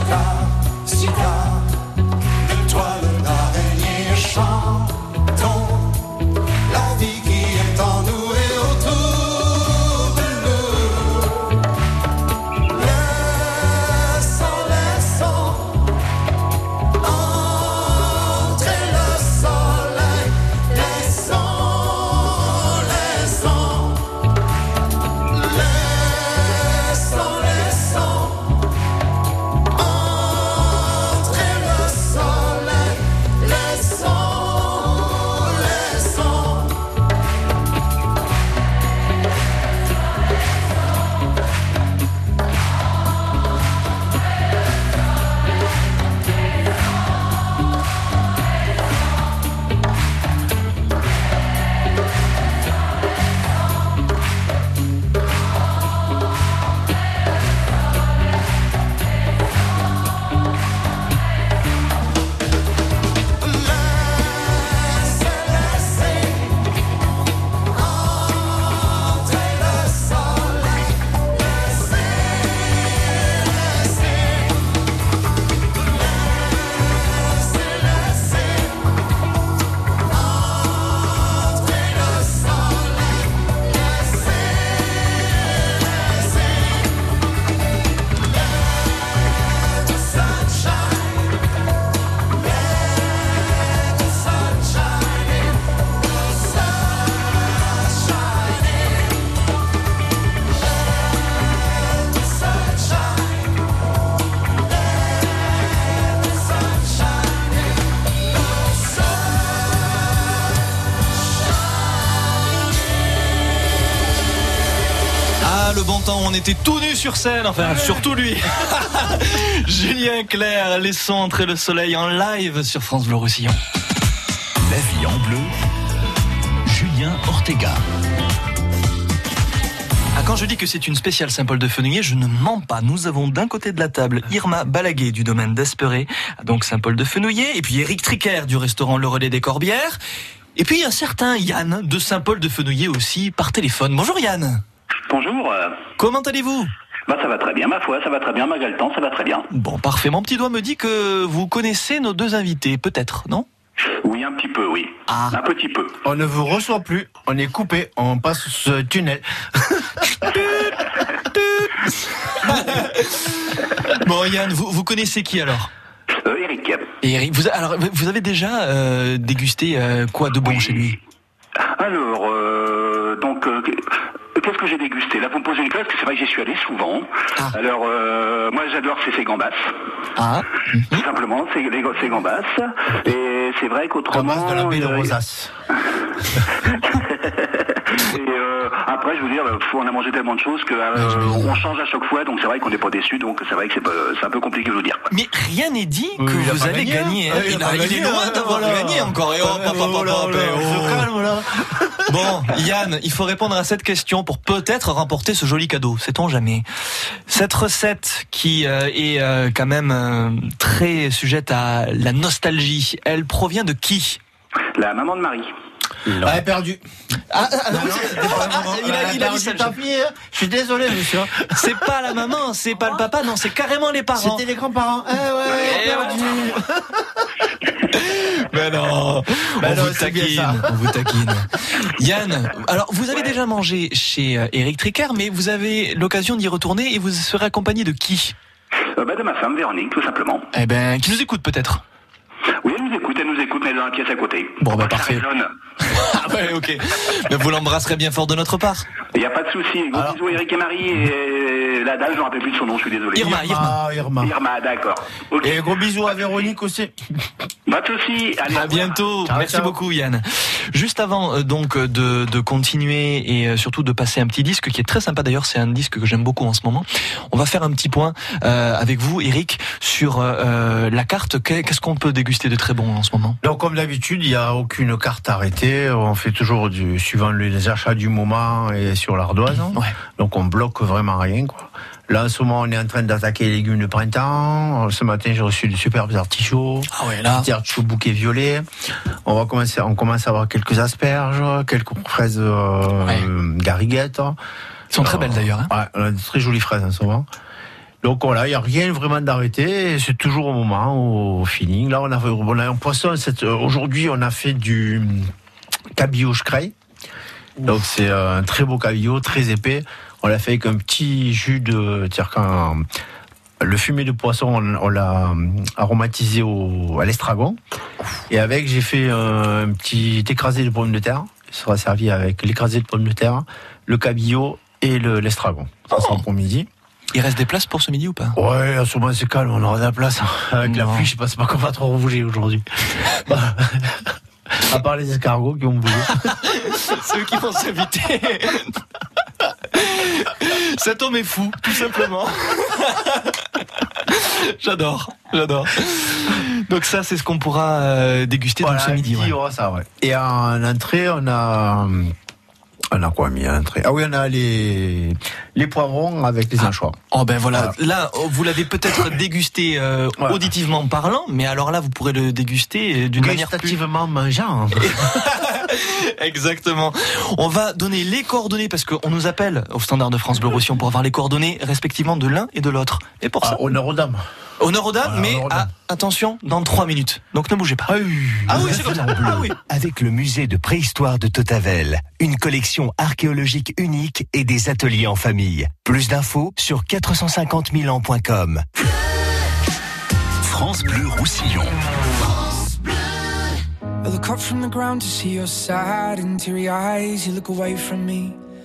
Speaker 22: sur
Speaker 2: était tout nus sur scène, enfin surtout lui. Julien Clerc, laissons entrer le soleil en live sur France Bleu Roussillon.
Speaker 14: La vie en bleu, Julien Ortega.
Speaker 2: Ah, quand je dis que c'est une spéciale Saint-Paul de Fenouillet, je ne mens pas. Nous avons d'un côté de la table Irma Balaguet du domaine d'Esperé, donc Saint-Paul de Fenouillet, et puis Eric Triquer du restaurant Le Relais des Corbières. Et puis un certain Yann de Saint-Paul de Fenouillet aussi par téléphone. Bonjour Yann.
Speaker 23: Bonjour.
Speaker 2: Comment allez-vous?
Speaker 23: Bah, ça va très bien, ma foi, ça va très bien, malgré le temps, ça va très bien.
Speaker 2: Bon, parfait. Mon petit doigt me dit que vous connaissez nos deux invités, peut-être, non?
Speaker 23: Oui, un petit peu, oui.
Speaker 2: Ah.
Speaker 23: Un petit peu.
Speaker 4: On ne vous reçoit plus, on est coupé, on passe ce tunnel.
Speaker 2: bon, Yann, vous, vous connaissez qui alors?
Speaker 23: Euh, Eric.
Speaker 2: Eric, vous, alors, vous avez déjà euh, dégusté euh, quoi de bon chez lui?
Speaker 23: Alors, que j'ai dégusté Là, vous me posez une que c'est vrai que j'y suis allé souvent.
Speaker 2: Ah.
Speaker 23: Alors, euh, moi, j'adore ces, ces gambas.
Speaker 2: Ah.
Speaker 23: Tout simplement, c'est les ces gambas. Et c'est vrai qu'autrement...
Speaker 4: Gambas de la baie de
Speaker 23: euh,
Speaker 4: Rosas.
Speaker 23: Et euh, après, je veux dire, pff, on a mangé tellement de choses que euh, on change à chaque fois, donc c'est vrai qu'on n'est pas déçu, donc c'est vrai que c'est pas- c'est un peu compliqué de vous dire.
Speaker 2: Mais rien n'est dit que
Speaker 4: il a
Speaker 2: vous allez
Speaker 4: gagné, hein.
Speaker 2: gagner.
Speaker 4: Ah, il a
Speaker 2: il, il
Speaker 4: gagné,
Speaker 2: est loin
Speaker 4: hein,
Speaker 2: d'avoir
Speaker 4: voilà.
Speaker 2: gagné encore. Et hop, hop, hop, hop, hop, et oh.
Speaker 4: Se calme là.
Speaker 2: Bon, Yann, il faut répondre à cette question pour peut-être remporter ce joli cadeau. Sait-on jamais? Cette recette qui euh, est euh, quand même euh, très sujette à la nostalgie, elle provient de qui?
Speaker 23: La maman de Marie.
Speaker 4: Elle est perdue.
Speaker 2: Ah, ah, non, il a, il a
Speaker 4: perdu hein. Je suis désolé, monsieur.
Speaker 2: C'est pas la maman, c'est pas le papa, non, c'est carrément les parents.
Speaker 4: C'était les grands-parents. Eh ouais,
Speaker 2: Eh
Speaker 4: perdu.
Speaker 2: Mais non,
Speaker 4: Ben
Speaker 2: on
Speaker 4: non,
Speaker 2: vous taquine,
Speaker 4: ça.
Speaker 2: on vous taquine. Yann, alors vous avez déjà mangé chez euh, Eric Tricker, mais vous avez l'occasion d'y retourner et vous serez accompagné de qui?
Speaker 23: Euh, bah, de ma femme, Véronique, tout simplement.
Speaker 2: Eh ben, qui nous écoute peut-être
Speaker 23: Oui, elle nous écoute, elle nous écoute, mais elle est dans la pièce à côté.
Speaker 2: Bon, bah parfait. Ah ouais, ok. Mais vous l'embrasserez bien fort de notre part.
Speaker 23: Il n'y a pas de souci. Gros bisous, Eric et Marie. Et la dame, je ne me rappelle plus de son nom, je suis désolé.
Speaker 2: Irma, Irma.
Speaker 4: Irma.
Speaker 23: Irma, d'accord. Ok.
Speaker 4: Et gros bisous à Véronique aussi.
Speaker 23: Pas de souci. Allez,
Speaker 2: À bientôt.
Speaker 4: Ciao,
Speaker 2: Merci
Speaker 4: ciao.
Speaker 2: beaucoup, Yann. Juste avant euh, donc de, de continuer et euh, surtout de passer un petit disque qui est très sympa d'ailleurs, c'est un disque que j'aime beaucoup en ce moment. On va faire un petit point euh, avec vous, Eric, sur euh, la carte. Qu'est- Qu'est-ce qu'on peut déguster de très bon en ce moment
Speaker 4: Donc, comme d'habitude, il n'y a aucune carte arrêtée. On fait toujours du, suivant les achats du moment et sur l'ardoise.
Speaker 2: Ouais.
Speaker 4: Donc, on bloque vraiment rien, quoi. Là, en ce moment, on est en train d'attaquer les légumes de printemps. Ce matin, j'ai reçu de superbes artichauts.
Speaker 2: Ah ouais, là.
Speaker 4: Petits artichauts bouquet violet. On va commencer, on commence à avoir quelques asperges, quelques fraises euh,
Speaker 2: Ouais.
Speaker 4: gariguettes.
Speaker 2: Ils sont très belles d'ailleurs. hein.
Speaker 4: Ouais, on a de très jolies fraises en ce moment. Donc voilà, il n'y a rien vraiment d'arrêté. C'est toujours au moment, au feeling. Là, on a, on a un poisson. euh, Aujourd'hui, on a fait du cabillaud creille. Donc c'est euh, un très beau cabillaud, très épais. On l'a fait avec un petit jus de... Quand le fumet de poisson, on, on l'a euh, aromatisé au, à l'estragon. Et avec, j'ai fait un petit écrasé de pommes de terre. Il sera servi avec l'écrasé de pommes de terre, le cabillaud et le- l'estragon. Ça sera pour midi.
Speaker 2: Il reste des places pour ce midi ou pas?
Speaker 4: Ouais, en ce moment c'est calme, on aura de la place. Avec la pluie, je pense pas qu'on va trop bouger aujourd'hui. à part les escargots qui ont bougé.
Speaker 2: Ceux qui vont s'inviter. Cet homme est fou, tout simplement. j'adore, j'adore. Donc ça, c'est ce qu'on pourra euh, déguster donc
Speaker 4: Voilà,
Speaker 2: ce midi. ouais.
Speaker 4: on aura ça, ouais. Et en entrée, on a. On a quoi mis en entrée Ah oui, on a les, les poivrons avec les anchois.
Speaker 2: Oh ben voilà, là vous l'avez peut-être dégusté euh,
Speaker 4: Voilà.
Speaker 2: auditivement parlant, mais alors là vous pourrez le déguster euh, d'une manière plus
Speaker 4: mangeant.
Speaker 2: Exactement. On va donner les coordonnées parce qu'on nous appelle au standard de France Bleu Roussillon pour avoir les coordonnées respectivement de l'un et de l'autre. Et pour ça,
Speaker 4: Ah, honneur aux dames.
Speaker 2: Honneur aux dames,
Speaker 4: Voilà,
Speaker 2: mais ah,
Speaker 4: dames.
Speaker 2: attention, dans trois minutes. Donc ne bougez pas. Ah oui, c'est comme ça. Ah oui.
Speaker 1: Avec le musée de préhistoire de Totavel, une collection archéologique unique et des ateliers en famille. Plus d'infos sur 450 000 ans.com.
Speaker 14: France Bleu Roussillon.
Speaker 24: I look up from the ground to see your sad and teary eyes. You look away from me,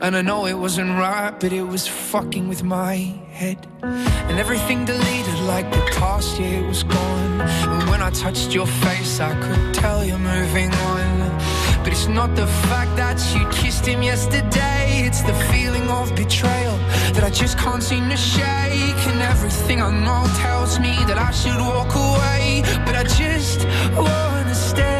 Speaker 24: And I know it wasn't right, but it was fucking with my head. And everything deleted like the past year was gone. And when I touched your face, I could tell you're moving on. But it's not the fact that you kissed him yesterday, it's the feeling of betrayal that I just can't seem to shake. And everything I know tells me that I should walk away, but I just wanna stay.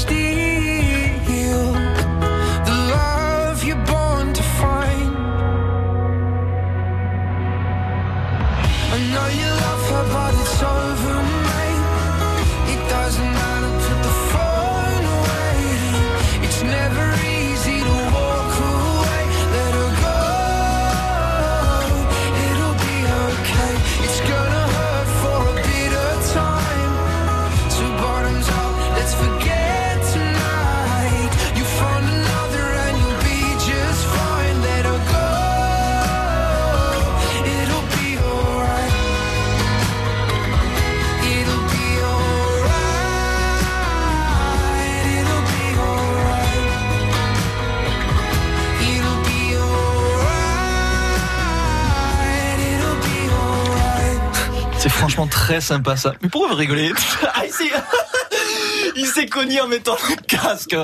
Speaker 2: très sympa ça. Mais pourquoi vous rigolez Ah, il s'est- Il s'est cogné en mettant le casque.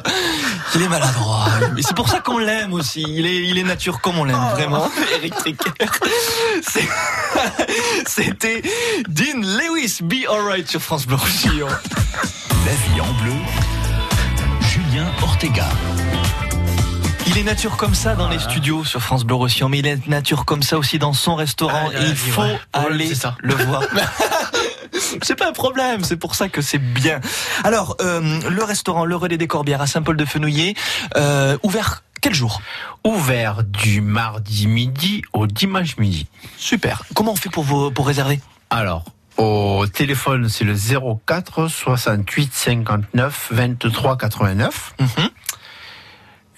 Speaker 2: Il est maladroit. Mais c'est pour ça qu'on l'aime aussi. Il est, il est nature comme on l'aime, vraiment. Eric Tricker. C'est- C'était Dean Lewis, Be Alright sur France Bleu Roussillon.
Speaker 14: La vie en bleu, Julien Ortega.
Speaker 2: Il est nature comme ça dans les studios sur France Bleu Roussillon, mais il est nature comme ça aussi dans son restaurant.
Speaker 4: Ah,
Speaker 2: il faut
Speaker 4: ouais.
Speaker 2: Aller
Speaker 4: ça.
Speaker 2: le voir. C'est pas un problème, c'est pour ça que c'est bien. Alors, euh, le restaurant Le Relais des Corbières à Saint-Paul-de-Fenouillet, euh, ouvert quel jour?
Speaker 4: Ouvert du mardi midi au dimanche midi.
Speaker 2: Super. Comment on fait pour, vous, pour réserver?
Speaker 4: Alors, au téléphone, c'est le 04 68 59 23 89.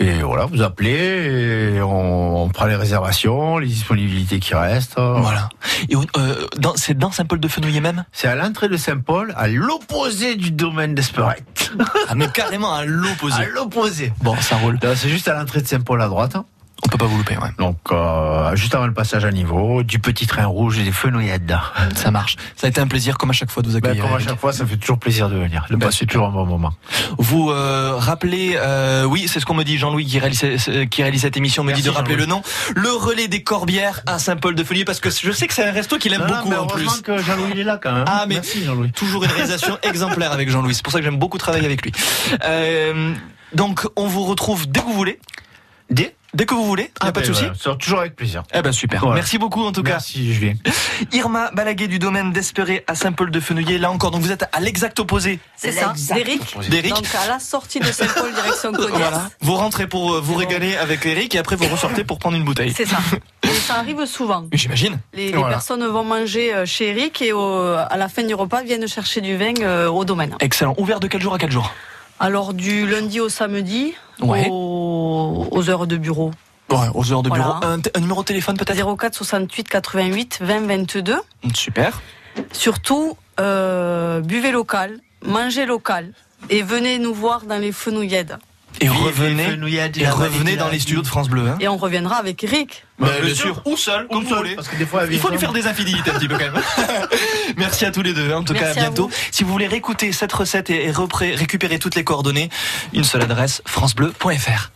Speaker 4: Et voilà, vous appelez, et on, on prend les réservations, les disponibilités qui restent.
Speaker 2: Voilà. Et euh, dans- c'est dans Saint-Paul-de-Fenouillet même?
Speaker 4: C'est à l'entrée de Saint-Paul, à l'opposé du domaine d'Esperette.
Speaker 2: Ah, mais carrément à l'opposé.
Speaker 4: À l'opposé.
Speaker 2: Bon, ça roule.
Speaker 4: C'est juste à l'entrée de Saint-Paul à droite.
Speaker 2: On peut pas vous louper, ouais.
Speaker 4: Donc, euh, juste avant le passage à niveau, du petit train rouge et des fenouillades.
Speaker 2: Ça marche. Ça a été un plaisir, comme à chaque fois, de vous
Speaker 4: Ben,
Speaker 2: accueillir.
Speaker 4: comme à chaque fois, ça fait toujours plaisir de venir. De
Speaker 2: Ben,
Speaker 4: passer toujours un bon moment.
Speaker 2: Vous euh, rappelez, euh, oui, c'est ce qu'on me dit, Jean-Louis qui réalise, qui réalise cette émission, me dit de rappeler le nom. Le relais des Corbières à Saint-Paul-de-Fenouillet, parce que je sais que c'est un resto qu'il aime
Speaker 4: Non,
Speaker 2: beaucoup
Speaker 4: mais
Speaker 2: en plus.
Speaker 4: que Jean-Louis est là quand même.
Speaker 2: Ah, mais
Speaker 4: Merci Jean-Louis.
Speaker 2: toujours une réalisation exemplaire avec Jean-Louis. C'est pour ça que j'aime beaucoup travailler avec lui. Euh, donc, on vous retrouve dès que vous voulez.
Speaker 4: Dès
Speaker 2: Dès que vous voulez, y a
Speaker 4: Ah,
Speaker 2: pas de
Speaker 4: ben,
Speaker 2: souci.
Speaker 4: voilà, toujours avec plaisir.
Speaker 2: Eh ben super.
Speaker 4: Voilà.
Speaker 2: Merci beaucoup en tout cas.
Speaker 4: Merci Julien.
Speaker 2: Irma Balaguet du domaine d'Espéré à Saint-Paul-de-Fenouillet. Là encore, donc vous êtes à l'exact opposé.
Speaker 3: C'est ça, d'Eric.
Speaker 2: D'Eric.
Speaker 3: Donc à la sortie de Saint-Paul, direction Cognac.
Speaker 2: Voilà. Vous rentrez pour euh, vous régaler avec Eric et après vous ressortez pour prendre une bouteille.
Speaker 3: C'est ça. Et ça arrive souvent.
Speaker 2: J'imagine.
Speaker 3: Les, les
Speaker 2: Voilà.
Speaker 3: personnes vont manger euh, chez Eric et au- à la fin du repas viennent chercher du vin euh, au domaine.
Speaker 2: Excellent. Ouvert de quel jour à quel jour?
Speaker 3: Alors du lundi au samedi,
Speaker 2: Ouais.
Speaker 3: aux, aux heures de bureau.
Speaker 2: Ouais, aux heures de bureau. Un, numéro de téléphone peut-être?
Speaker 3: 04 68 88 20 22.
Speaker 2: Super.
Speaker 3: Surtout, euh, buvez local, mangez local et venez nous voir dans les fenouillades.
Speaker 2: Et revenez, et revenez dans les studios de France Bleu. Hein.
Speaker 3: Et on reviendra avec Eric.
Speaker 2: Bah, bien, sûr. ou seul, comme vous voulez. Parce que des fois, il faut lui faire des infidélités un petit peu quand même. Merci à tous les deux. Hein. En tout cas, à bientôt. si vous voulez réécouter cette recette et récupérer toutes les coordonnées, une seule adresse francebleu.fr.